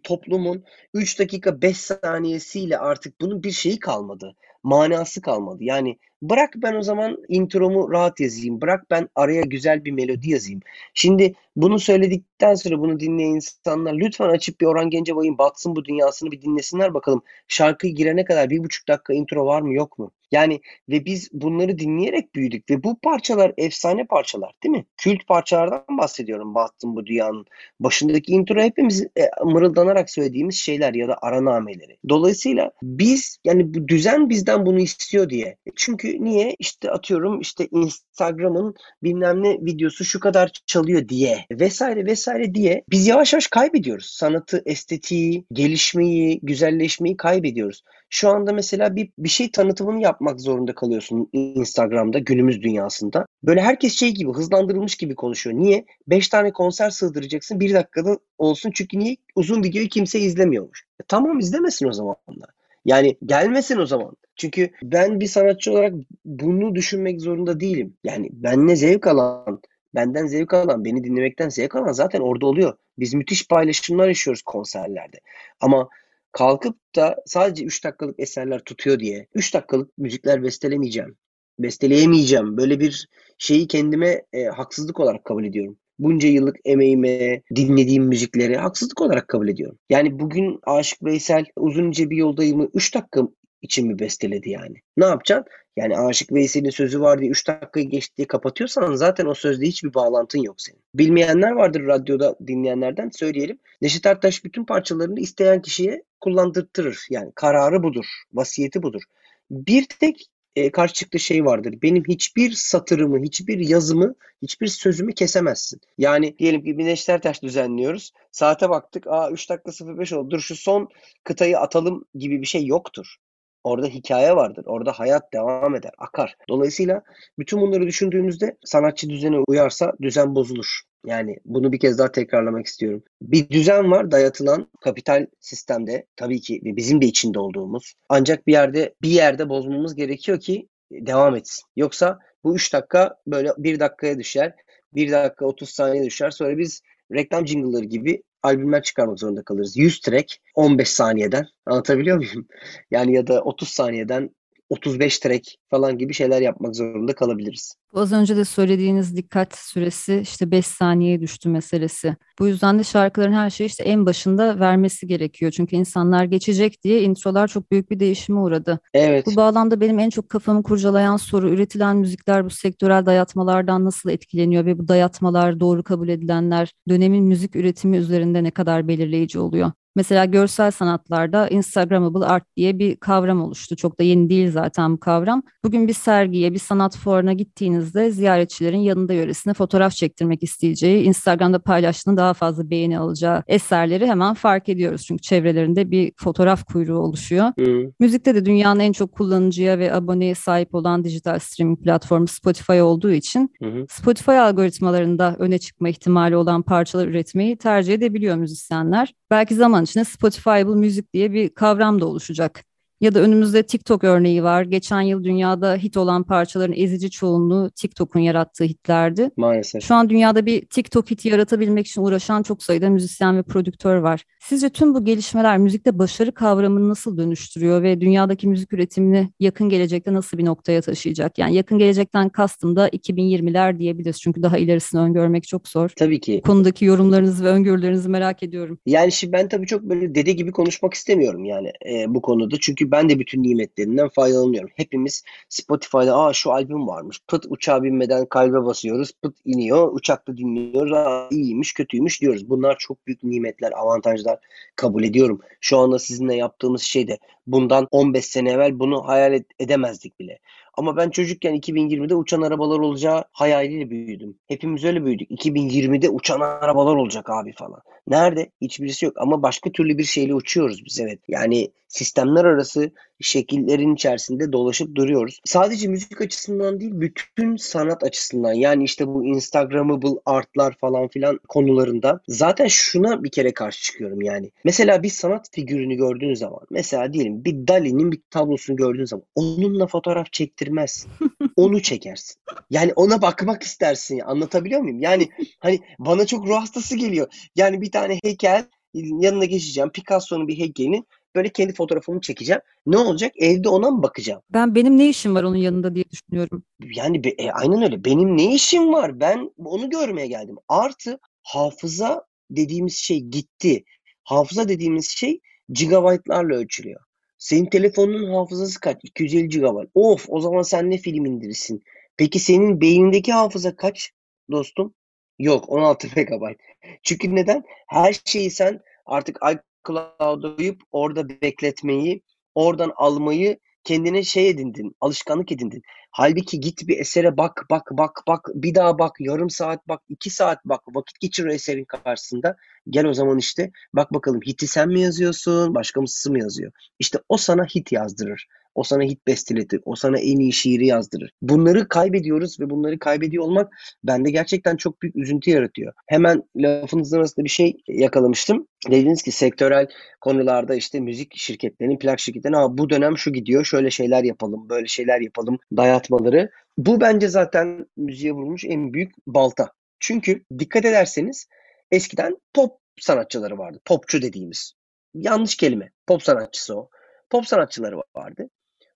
toplumun 3 dakika 5 saniyesiyle artık bunun bir şeyi kalmadı. Manası kalmadı. Yani Bırak ben o zaman intromu rahat yazayım. Bırak ben araya güzel bir melodi yazayım. Şimdi bunu söyledikten sonra bunu dinleyen insanlar lütfen açıp bir Orhan Gencebay'ın Batsın Bu Dünyasını bir dinlesinler bakalım. Şarkıyı girene kadar bir buçuk dakika intro var mı yok mu? Yani ve biz bunları dinleyerek büyüdük ve bu parçalar efsane parçalar değil mi? Kült parçalardan bahsediyorum Battım bu dünyanın. Başındaki intro hepimiz e, mırıldanarak söylediğimiz şeyler ya da aranameleri. Dolayısıyla biz yani bu düzen bizden bunu istiyor diye. Çünkü niye? İşte atıyorum işte Instagram'ın bilmem ne videosu şu kadar çalıyor diye vesaire vesaire diye biz yavaş yavaş kaybediyoruz. Sanatı, estetiği, gelişmeyi, güzelleşmeyi kaybediyoruz. Şu anda mesela bir, bir şey tanıtımını yapmak zorunda kalıyorsun Instagram'da günümüz dünyasında. Böyle herkes şey gibi hızlandırılmış gibi konuşuyor. Niye? 5 tane konser sığdıracaksın 1 dakikada olsun çünkü niye? Uzun videoyu kimse izlemiyormuş. E, tamam izlemesin o zaman da. Yani gelmesin o zaman. Çünkü ben bir sanatçı olarak bunu düşünmek zorunda değilim. Yani benle zevk alan, benden zevk alan, beni dinlemekten zevk alan zaten orada oluyor. Biz müthiş paylaşımlar yaşıyoruz konserlerde. Ama kalkıp da sadece 3 dakikalık eserler tutuyor diye 3 dakikalık müzikler bestelemeyeceğim. Besteleyemeyeceğim. Böyle bir şeyi kendime e, haksızlık olarak kabul ediyorum. Bunca yıllık emeğime, dinlediğim müzikleri haksızlık olarak kabul ediyorum. Yani bugün Aşık Veysel uzun ince bir yoldayımı 3 dakika için mi besteledi yani? Ne yapacaksın? Yani Aşık Veysel'in sözü var diye 3 dakikayı geçti diye kapatıyorsan zaten o sözde hiçbir bağlantın yok senin. Bilmeyenler vardır radyoda dinleyenlerden söyleyelim. Neşet Ertaş bütün parçalarını isteyen kişiye kullandırtırır. Yani kararı budur, vasiyeti budur. Bir tek e, karşı çıktığı şey vardır. Benim hiçbir satırımı, hiçbir yazımı, hiçbir sözümü kesemezsin. Yani diyelim ki bir Neşet Ertaş düzenliyoruz. Saate baktık. Aa 3 dakika 05 oldu. Dur şu son kıtayı atalım gibi bir şey yoktur. Orada hikaye vardır. Orada hayat devam eder, akar. Dolayısıyla bütün bunları düşündüğümüzde sanatçı düzene uyarsa düzen bozulur. Yani bunu bir kez daha tekrarlamak istiyorum. Bir düzen var dayatılan kapital sistemde tabii ki bizim de içinde olduğumuz. Ancak bir yerde bir yerde bozmamız gerekiyor ki devam etsin. Yoksa bu 3 dakika böyle 1 dakikaya düşer. 1 dakika 30 saniye düşer. Sonra biz reklam jingle'ları gibi albümler çıkarmak zorunda kalırız. 100 track 15 saniyeden anlatabiliyor muyum? Yani ya da 30 saniyeden 35 track falan gibi şeyler yapmak zorunda kalabiliriz. Az önce de söylediğiniz dikkat süresi işte 5 saniyeye düştü meselesi. Bu yüzden de şarkıların her şeyi işte en başında vermesi gerekiyor. Çünkü insanlar geçecek diye introlar çok büyük bir değişime uğradı. Evet. Bu bağlamda benim en çok kafamı kurcalayan soru üretilen müzikler bu sektörel dayatmalardan nasıl etkileniyor ve bu dayatmalar doğru kabul edilenler dönemin müzik üretimi üzerinde ne kadar belirleyici oluyor? Mesela görsel sanatlarda Instagrammable art diye bir kavram oluştu. Çok da yeni değil zaten bu kavram. Bugün bir sergiye, bir sanat fuarına gittiğinizde ziyaretçilerin yanında yöresine fotoğraf çektirmek isteyeceği, Instagram'da paylaştığında daha fazla beğeni alacağı eserleri hemen fark ediyoruz. Çünkü çevrelerinde bir fotoğraf kuyruğu oluşuyor. Hı. Müzikte de dünyanın en çok kullanıcıya ve aboneye sahip olan dijital streaming platformu Spotify olduğu için Hı Spotify algoritmalarında öne çıkma ihtimali olan parçalar üretmeyi tercih edebiliyor müzisyenler. Belki zaman içinde Spotifyable müzik diye bir kavram da oluşacak. Ya da önümüzde TikTok örneği var. Geçen yıl dünyada hit olan parçaların ezici çoğunluğu TikTok'un yarattığı hitlerdi. Maalesef. Şu an dünyada bir TikTok hiti yaratabilmek için uğraşan çok sayıda müzisyen ve prodüktör var. Sizce tüm bu gelişmeler müzikte başarı kavramını nasıl dönüştürüyor ve dünyadaki müzik üretimini yakın gelecekte nasıl bir noktaya taşıyacak? Yani yakın gelecekten kastım da 2020'ler diyebiliriz. Çünkü daha ilerisini öngörmek çok zor. Tabii ki. Bu konudaki yorumlarınızı ve öngörülerinizi merak ediyorum. Yani şimdi ben tabii çok böyle dede gibi konuşmak istemiyorum yani e, bu konuda. Çünkü ben de bütün nimetlerinden faydalanıyorum. Hepimiz Spotify'da aa şu albüm varmış. Pıt uçağa binmeden kalbe basıyoruz. Pıt iniyor. Uçakta dinliyoruz. Aa iyiymiş kötüymüş diyoruz. Bunlar çok büyük nimetler, avantajlar kabul ediyorum. Şu anda sizinle yaptığımız şey de bundan 15 sene evvel bunu hayal ed- edemezdik bile. Ama ben çocukken 2020'de uçan arabalar olacağı hayaliyle büyüdüm. Hepimiz öyle büyüdük. 2020'de uçan arabalar olacak abi falan. Nerede? Hiçbirisi yok. Ama başka türlü bir şeyle uçuyoruz biz evet. Yani sistemler arası şekillerin içerisinde dolaşıp duruyoruz. Sadece müzik açısından değil, bütün sanat açısından. Yani işte bu Instagrammable artlar falan filan konularında. Zaten şuna bir kere karşı çıkıyorum yani. Mesela bir sanat figürünü gördüğün zaman, mesela diyelim bir Dali'nin bir tablosunu gördüğün zaman onunla fotoğraf çektirmezsin. Onu çekersin. Yani ona bakmak istersin. Anlatabiliyor muyum? Yani hani bana çok ruh hastası geliyor. Yani bir tane heykel yanına geçeceğim. Picasso'nun bir heykelini böyle kendi fotoğrafımı çekeceğim. Ne olacak? Evde ona mı bakacağım? Ben benim ne işim var onun yanında diye düşünüyorum. Yani e, aynen öyle. Benim ne işim var? Ben onu görmeye geldim. Artı hafıza dediğimiz şey gitti. Hafıza dediğimiz şey gigabaytlarla ölçülüyor. Senin telefonunun hafızası kaç? 250 GB. Of o zaman sen ne film indirirsin? Peki senin beynindeki hafıza kaç dostum? Yok 16 MB. Çünkü neden? Her şeyi sen artık iCloud'a koyup orada bekletmeyi, oradan almayı kendine şey edindin, alışkanlık edindin. Halbuki git bir esere bak, bak, bak, bak, bir daha bak, yarım saat bak, iki saat bak, vakit geçir eserin karşısında. Gel o zaman işte bak bakalım hiti sen mi yazıyorsun, başkamızı mı yazıyor? İşte o sana hit yazdırır. O sana hit besteletir. O sana en iyi şiiri yazdırır. Bunları kaybediyoruz ve bunları kaybediyor olmak bende gerçekten çok büyük üzüntü yaratıyor. Hemen lafınızın arasında bir şey yakalamıştım. Dediniz ki sektörel konularda işte müzik şirketlerinin, plak şirketlerinin Aa, bu dönem şu gidiyor, şöyle şeyler yapalım, böyle şeyler yapalım dayatmaları. Bu bence zaten müziğe vurmuş en büyük balta. Çünkü dikkat ederseniz eskiden pop sanatçıları vardı. Popçu dediğimiz. Yanlış kelime. Pop sanatçısı o. Pop sanatçıları vardı.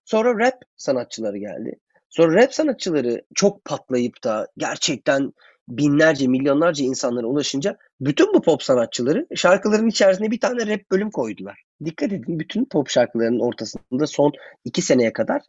Sonra rap sanatçıları geldi. Sonra rap sanatçıları çok patlayıp da gerçekten binlerce, milyonlarca insanlara ulaşınca bütün bu pop sanatçıları şarkıların içerisine bir tane rap bölüm koydular. Dikkat edin bütün pop şarkılarının ortasında son iki seneye kadar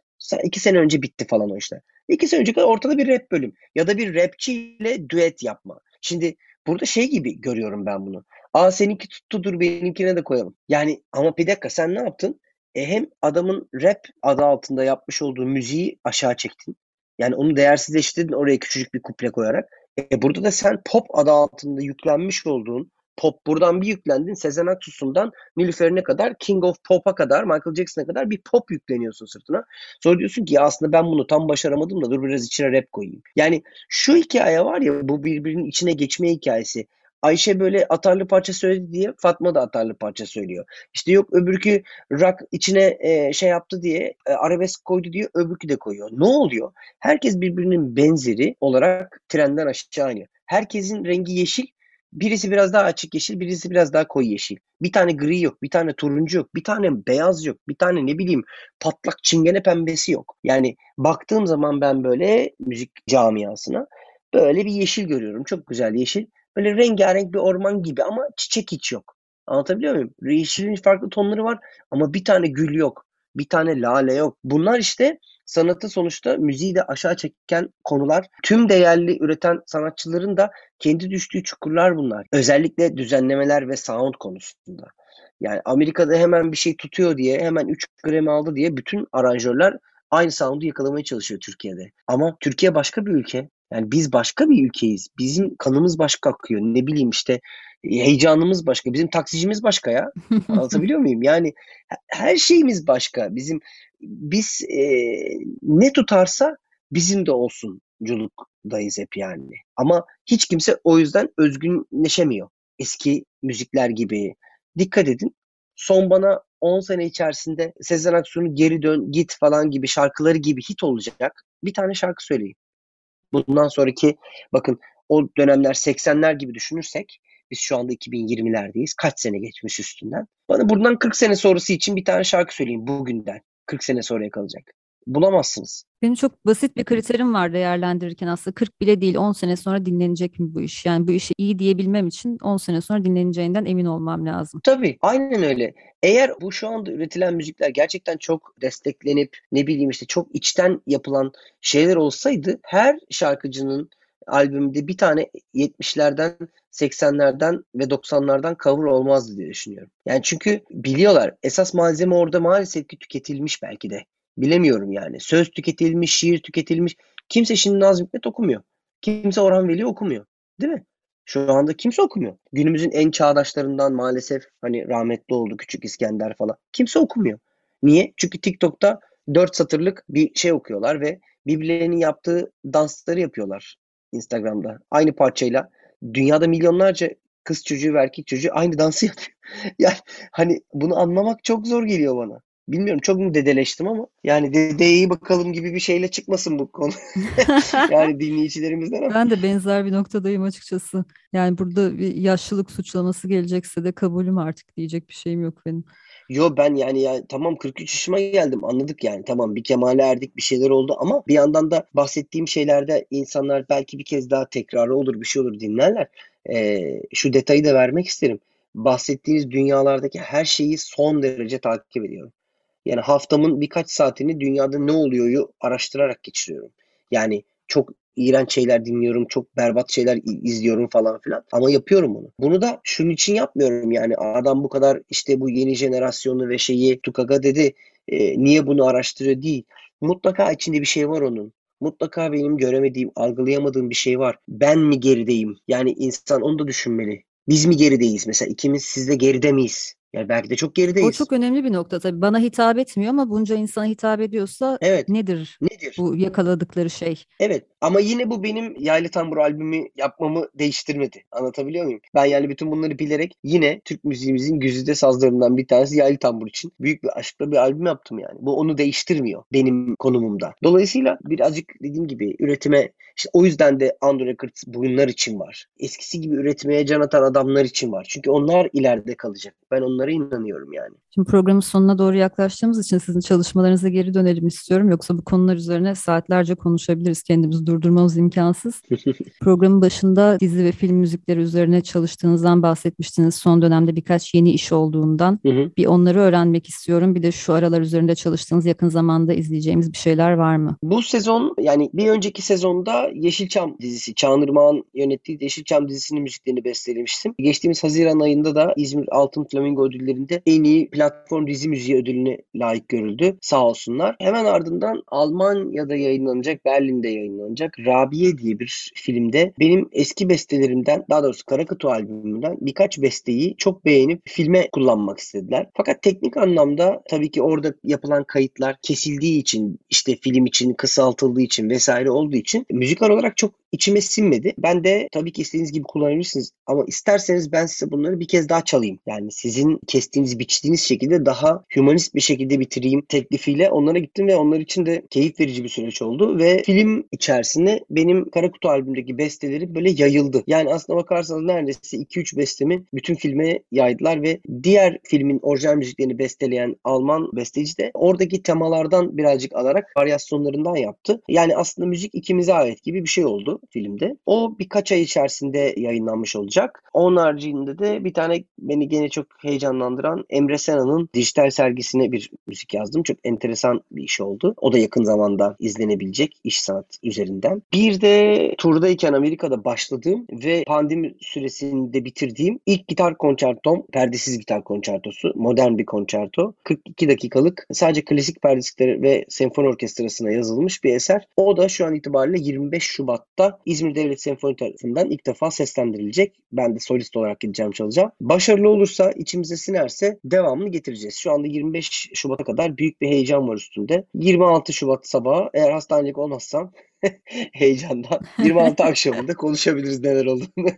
iki sene önce bitti falan o işte. İki sene önce kadar ortada bir rap bölüm ya da bir rapçiyle düet yapma. Şimdi burada şey gibi görüyorum ben bunu. Aa seninki tuttu dur benimkine de koyalım. Yani ama bir dakika sen ne yaptın? E hem adamın rap adı altında yapmış olduğu müziği aşağı çektin. Yani onu değersizleştirdin oraya küçücük bir kuple koyarak. E burada da sen pop adı altında yüklenmiş olduğun pop buradan bir yüklendin Sezen Aksu'sundan Nilüfer'ine kadar King of Pop'a kadar Michael Jackson'a kadar bir pop yükleniyorsun sırtına. Sonra diyorsun ki ya aslında ben bunu tam başaramadım da dur biraz içine rap koyayım. Yani şu hikaye var ya bu birbirinin içine geçme hikayesi. Ayşe böyle atarlı parça söyledi diye Fatma da atarlı parça söylüyor. İşte yok öbürkü rock içine e, şey yaptı diye e, arabesk koydu diye öbürkü de koyuyor. Ne oluyor? Herkes birbirinin benzeri olarak trenden aşağı iniyor. Herkesin rengi yeşil Birisi biraz daha açık yeşil, birisi biraz daha koyu yeşil. Bir tane gri yok, bir tane turuncu yok, bir tane beyaz yok, bir tane ne bileyim patlak çingene pembesi yok. Yani baktığım zaman ben böyle müzik camiasına böyle bir yeşil görüyorum. Çok güzel yeşil. Böyle rengarenk bir orman gibi ama çiçek hiç yok. Anlatabiliyor muyum? Yeşilin farklı tonları var ama bir tane gül yok. Bir tane lale yok. Bunlar işte sanatı sonuçta müziği de aşağı çeken konular. Tüm değerli üreten sanatçıların da kendi düştüğü çukurlar bunlar. Özellikle düzenlemeler ve sound konusunda. Yani Amerika'da hemen bir şey tutuyor diye, hemen 3 Grammy aldı diye bütün aranjörler aynı sound'u yakalamaya çalışıyor Türkiye'de. Ama Türkiye başka bir ülke. Yani biz başka bir ülkeyiz. Bizim kanımız başka akıyor. Ne bileyim işte heyecanımız başka. Bizim taksicimiz başka ya. Anlatabiliyor muyum? Yani her şeyimiz başka. Bizim biz e, ne tutarsa bizim de olsunculuktayız hep yani. Ama hiç kimse o yüzden özgünleşemiyor. Eski müzikler gibi. Dikkat edin. Son bana 10 sene içerisinde Sezen Aksu'nun Geri Dön Git falan gibi şarkıları gibi hit olacak. Bir tane şarkı söyleyeyim. Bundan sonraki bakın o dönemler 80'ler gibi düşünürsek biz şu anda 2020'lerdeyiz. Kaç sene geçmiş üstünden. Bana buradan 40 sene sonrası için bir tane şarkı söyleyeyim bugünden. 40 sene sonraya kalacak. Bulamazsınız. Benim çok basit bir kriterim var değerlendirirken aslında 40 bile değil 10 sene sonra dinlenecek mi bu iş? Yani bu işi iyi diyebilmem için 10 sene sonra dinleneceğinden emin olmam lazım. Tabii aynen öyle. Eğer bu şu anda üretilen müzikler gerçekten çok desteklenip ne bileyim işte çok içten yapılan şeyler olsaydı her şarkıcının albümde bir tane 70'lerden 80'lerden ve 90'lardan cover olmazdı diye düşünüyorum. Yani çünkü biliyorlar esas malzeme orada maalesef ki tüketilmiş belki de. Bilemiyorum yani. Söz tüketilmiş, şiir tüketilmiş. Kimse şimdi Nazım Hikmet okumuyor. Kimse Orhan Veli okumuyor. Değil mi? Şu anda kimse okumuyor. Günümüzün en çağdaşlarından maalesef hani rahmetli oldu Küçük İskender falan. Kimse okumuyor. Niye? Çünkü TikTok'ta 4 satırlık bir şey okuyorlar ve birbirlerinin yaptığı dansları yapıyorlar Instagram'da. Aynı parçayla dünyada milyonlarca kız çocuğu ve erkek çocuğu aynı dansı yapıyor. yani hani bunu anlamak çok zor geliyor bana. Bilmiyorum çok mu dedeleştim ama yani dedeye bakalım gibi bir şeyle çıkmasın bu konu. yani dinleyicilerimizden ama. Ben de benzer bir noktadayım açıkçası. Yani burada bir yaşlılık suçlaması gelecekse de kabulüm artık diyecek bir şeyim yok benim. Yo ben yani ya tamam 43 yaşıma geldim anladık yani tamam bir kemale erdik bir şeyler oldu ama bir yandan da bahsettiğim şeylerde insanlar belki bir kez daha tekrarı olur bir şey olur dinlerler. Ee, şu detayı da vermek isterim. Bahsettiğiniz dünyalardaki her şeyi son derece takip ediyorum. Yani haftamın birkaç saatini dünyada ne oluyor'yu araştırarak geçiriyorum. Yani çok iğrenç şeyler dinliyorum, çok berbat şeyler izliyorum falan filan. Ama yapıyorum bunu. Bunu da şunun için yapmıyorum yani adam bu kadar işte bu yeni jenerasyonu ve şeyi Tukaga dedi e, niye bunu araştırıyor değil. Mutlaka içinde bir şey var onun. Mutlaka benim göremediğim, algılayamadığım bir şey var. Ben mi gerideyim? Yani insan onu da düşünmeli. Biz mi gerideyiz? Mesela ikimiz sizde geride miyiz? Yani belki de çok gerideyiz. O çok önemli bir nokta tabii. Bana hitap etmiyor ama bunca insana hitap ediyorsa evet. nedir? Nedir? Bu yakaladıkları şey. Evet ama yine bu benim Yaylı Tambur albümü yapmamı değiştirmedi. Anlatabiliyor muyum? Ben yani bütün bunları bilerek yine Türk müziğimizin güzide sazlarından bir tanesi Yaylı Tambur için büyük bir aşkla bir albüm yaptım yani. Bu onu değiştirmiyor benim konumumda. Dolayısıyla birazcık dediğim gibi üretime işte o yüzden de Under Records bunlar için var. Eskisi gibi üretmeye can atan adamlar için var. Çünkü onlar ileride kalacak. Ben onlara inanıyorum yani. Şimdi programın sonuna doğru yaklaştığımız için sizin çalışmalarınıza geri dönelim istiyorum. Yoksa bu konular üzerine saatlerce konuşabiliriz kendimizi durdurmamız imkansız. Programın başında dizi ve film müzikleri üzerine çalıştığınızdan bahsetmiştiniz. Son dönemde birkaç yeni iş olduğundan. Hı hı. Bir onları öğrenmek istiyorum. Bir de şu aralar üzerinde çalıştığınız yakın zamanda izleyeceğimiz bir şeyler var mı? Bu sezon yani bir önceki sezonda Yeşilçam dizisi, Çağan Irmak'ın yönettiği Yeşilçam dizisinin müziklerini bestelemiştim. Geçtiğimiz Haziran ayında da İzmir Altın Flamingo ödüllerinde en iyi platform dizi müziği ödülüne layık görüldü. Sağ olsunlar. Hemen ardından Almanya'da yayınlanacak, Berlin'de yayınlanacak Rabiye diye bir filmde benim eski bestelerimden, daha doğrusu Karakutu albümünden birkaç besteyi çok beğenip filme kullanmak istediler. Fakat teknik anlamda tabii ki orada yapılan kayıtlar kesildiği için, işte film için kısaltıldığı için vesaire olduğu için müzikal olarak çok içime sinmedi. Ben de tabii ki istediğiniz gibi kullanabilirsiniz ama isterseniz ben size bunları bir kez daha çalayım. Yani sizin kestiğiniz, biçtiğiniz şekilde daha humanist bir şekilde bitireyim teklifiyle onlara gittim ve onlar için de keyif verici bir süreç oldu ve film içerisinde benim Kara Kutu albümündeki besteleri böyle yayıldı. Yani aslına bakarsanız neredeyse 2-3 bestemi bütün filme yaydılar ve diğer filmin orijinal müziklerini besteleyen Alman besteci de oradaki temalardan birazcık alarak varyasyonlarından yaptı. Yani aslında müzik ikimize ait gibi bir şey oldu filmde. O birkaç ay içerisinde yayınlanmış olacak. Onun haricinde de bir tane beni gene çok heyecanlandıran Emre Sena'nın dijital sergisine bir müzik yazdım. Çok enteresan bir iş oldu. O da yakın zamanda izlenebilecek iş sanat üzerinden. Bir de turdayken Amerika'da başladığım ve pandemi süresinde bitirdiğim ilk gitar konçertom, perdesiz gitar konçertosu. Modern bir konçerto. 42 dakikalık sadece klasik perdesiklere ve senfoni orkestrasına yazılmış bir eser. O da şu an itibariyle 25 Şubat'ta İzmir Devlet Senfoni tarafından ilk defa seslendirilecek. Ben de solist olarak gideceğim çalacağım. Başarılı olursa, içimize sinerse devamını getireceğiz. Şu anda 25 Şubat'a kadar büyük bir heyecan var üstünde. 26 Şubat sabahı eğer hastanelik olmazsam heyecandan 26 akşamında konuşabiliriz neler olduğunu.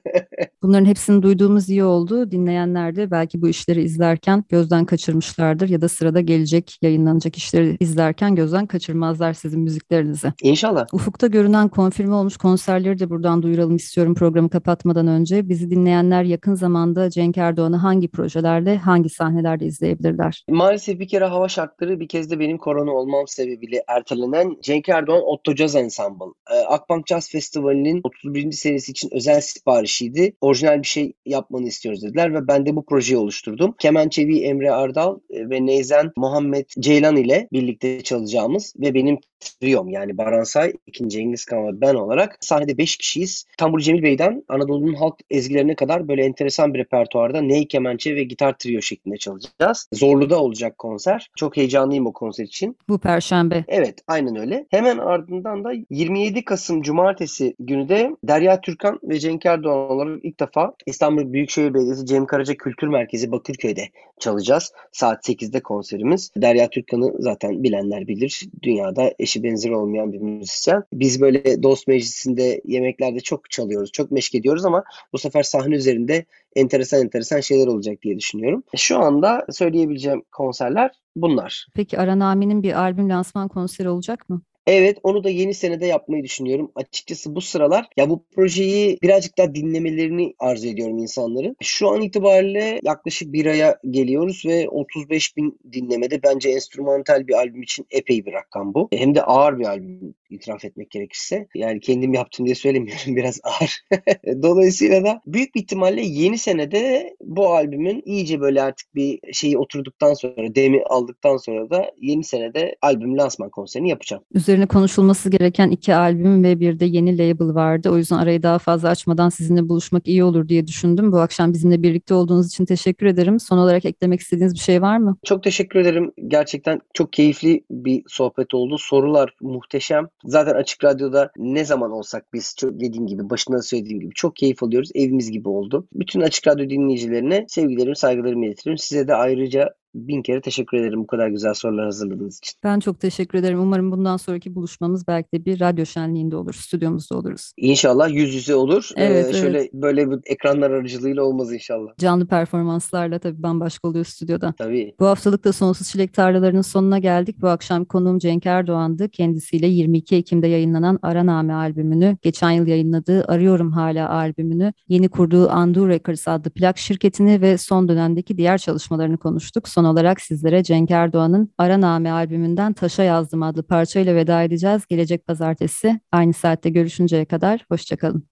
Bunların hepsini duyduğumuz iyi oldu. Dinleyenler de belki bu işleri izlerken gözden kaçırmışlardır ya da sırada gelecek yayınlanacak işleri izlerken gözden kaçırmazlar sizin müziklerinizi. İnşallah. Ufukta görünen konfirme olmuş konserleri de buradan duyuralım istiyorum programı kapatmadan önce. Bizi dinleyenler yakın zamanda Cenk Erdoğan'ı hangi projelerde, hangi sahnelerde izleyebilirler? Maalesef bir kere hava şartları bir kez de benim korona olmam sebebiyle ertelenen Cenk Erdoğan Otto Jazz Ensemble Ensemble. E, Akbank Jazz Festivali'nin 31. senesi için özel siparişiydi. Orijinal bir şey yapmanı istiyoruz dediler ve ben de bu projeyi oluşturdum. Kemençevi Emre Ardal e, ve Neyzen Muhammed Ceylan ile birlikte çalacağımız ve benim triyom yani Baransay, ikinci Cengiz Kan ve ben olarak sahnede 5 kişiyiz. Tambur Cemil Bey'den Anadolu'nun halk ezgilerine kadar böyle enteresan bir repertuarda ney, kemençe ve gitar trio şeklinde çalacağız. Zorlu'da olacak konser. Çok heyecanlıyım o konser için. Bu perşembe. Evet aynen öyle. Hemen ardından da 27 Kasım Cumartesi günü de Derya Türkan ve Cenk Erdoğan olarak ilk defa İstanbul Büyükşehir Belediyesi Cem Karaca Kültür Merkezi Bakırköy'de çalacağız. Saat 8'de konserimiz. Derya Türkan'ı zaten bilenler bilir. Dünyada eşi benzeri olmayan bir müzisyen. Biz böyle dost meclisinde yemeklerde çok çalıyoruz, çok meşk ediyoruz ama bu sefer sahne üzerinde enteresan enteresan şeyler olacak diye düşünüyorum. Şu anda söyleyebileceğim konserler bunlar. Peki Aranami'nin bir albüm lansman konseri olacak mı? Evet onu da yeni senede yapmayı düşünüyorum. Açıkçası bu sıralar ya bu projeyi birazcık daha dinlemelerini arzu ediyorum insanların. Şu an itibariyle yaklaşık bir aya geliyoruz ve 35 bin dinlemede bence enstrümantal bir albüm için epey bir rakam bu. Hem de ağır bir albüm itiraf etmek gerekirse. Yani kendim yaptım diye söylemiyorum biraz ağır. Dolayısıyla da büyük bir ihtimalle yeni senede bu albümün iyice böyle artık bir şeyi oturduktan sonra, demi aldıktan sonra da yeni senede albüm lansman konserini yapacağım. Konuşulması gereken iki albüm ve bir de yeni label vardı. O yüzden arayı daha fazla açmadan sizinle buluşmak iyi olur diye düşündüm. Bu akşam bizimle birlikte olduğunuz için teşekkür ederim. Son olarak eklemek istediğiniz bir şey var mı? Çok teşekkür ederim. Gerçekten çok keyifli bir sohbet oldu. Sorular muhteşem. Zaten Açık Radyo'da ne zaman olsak biz çok dediğim gibi başında söylediğim gibi çok keyif alıyoruz. Evimiz gibi oldu. Bütün Açık Radyo dinleyicilerine sevgilerimi, saygılarımı iletiyorum. Size de ayrıca bin kere teşekkür ederim bu kadar güzel sorular hazırladığınız için. Ben çok teşekkür ederim. Umarım bundan sonraki buluşmamız belki de bir radyo şenliğinde olur, stüdyomuzda oluruz. İnşallah yüz yüze olur. Evet, ee, şöyle evet. böyle bir ekranlar aracılığıyla olmaz inşallah. Canlı performanslarla tabii bambaşka oluyor stüdyoda. Tabii. Bu haftalık da Sonsuz Çilek Tarlalarının sonuna geldik. Bu akşam konuğum Cenk Erdoğan'dı. Kendisiyle 22 Ekim'de yayınlanan Araname albümünü, geçen yıl yayınladığı Arıyorum Hala albümünü, yeni kurduğu Andu Records adlı plak şirketini ve son dönemdeki diğer çalışmalarını konuştuk. Son son olarak sizlere Cenk Erdoğan'ın Araname albümünden Taşa Yazdım adlı parçayla veda edeceğiz. Gelecek pazartesi aynı saatte görüşünceye kadar hoşçakalın.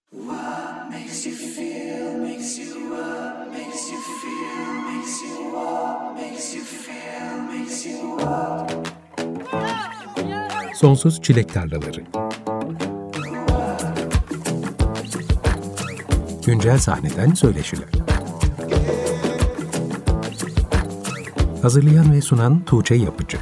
Sonsuz Çilek Tarlaları Güncel sahneden söyleşiler Hazırlayan ve sunan Tuğçe Yapıcı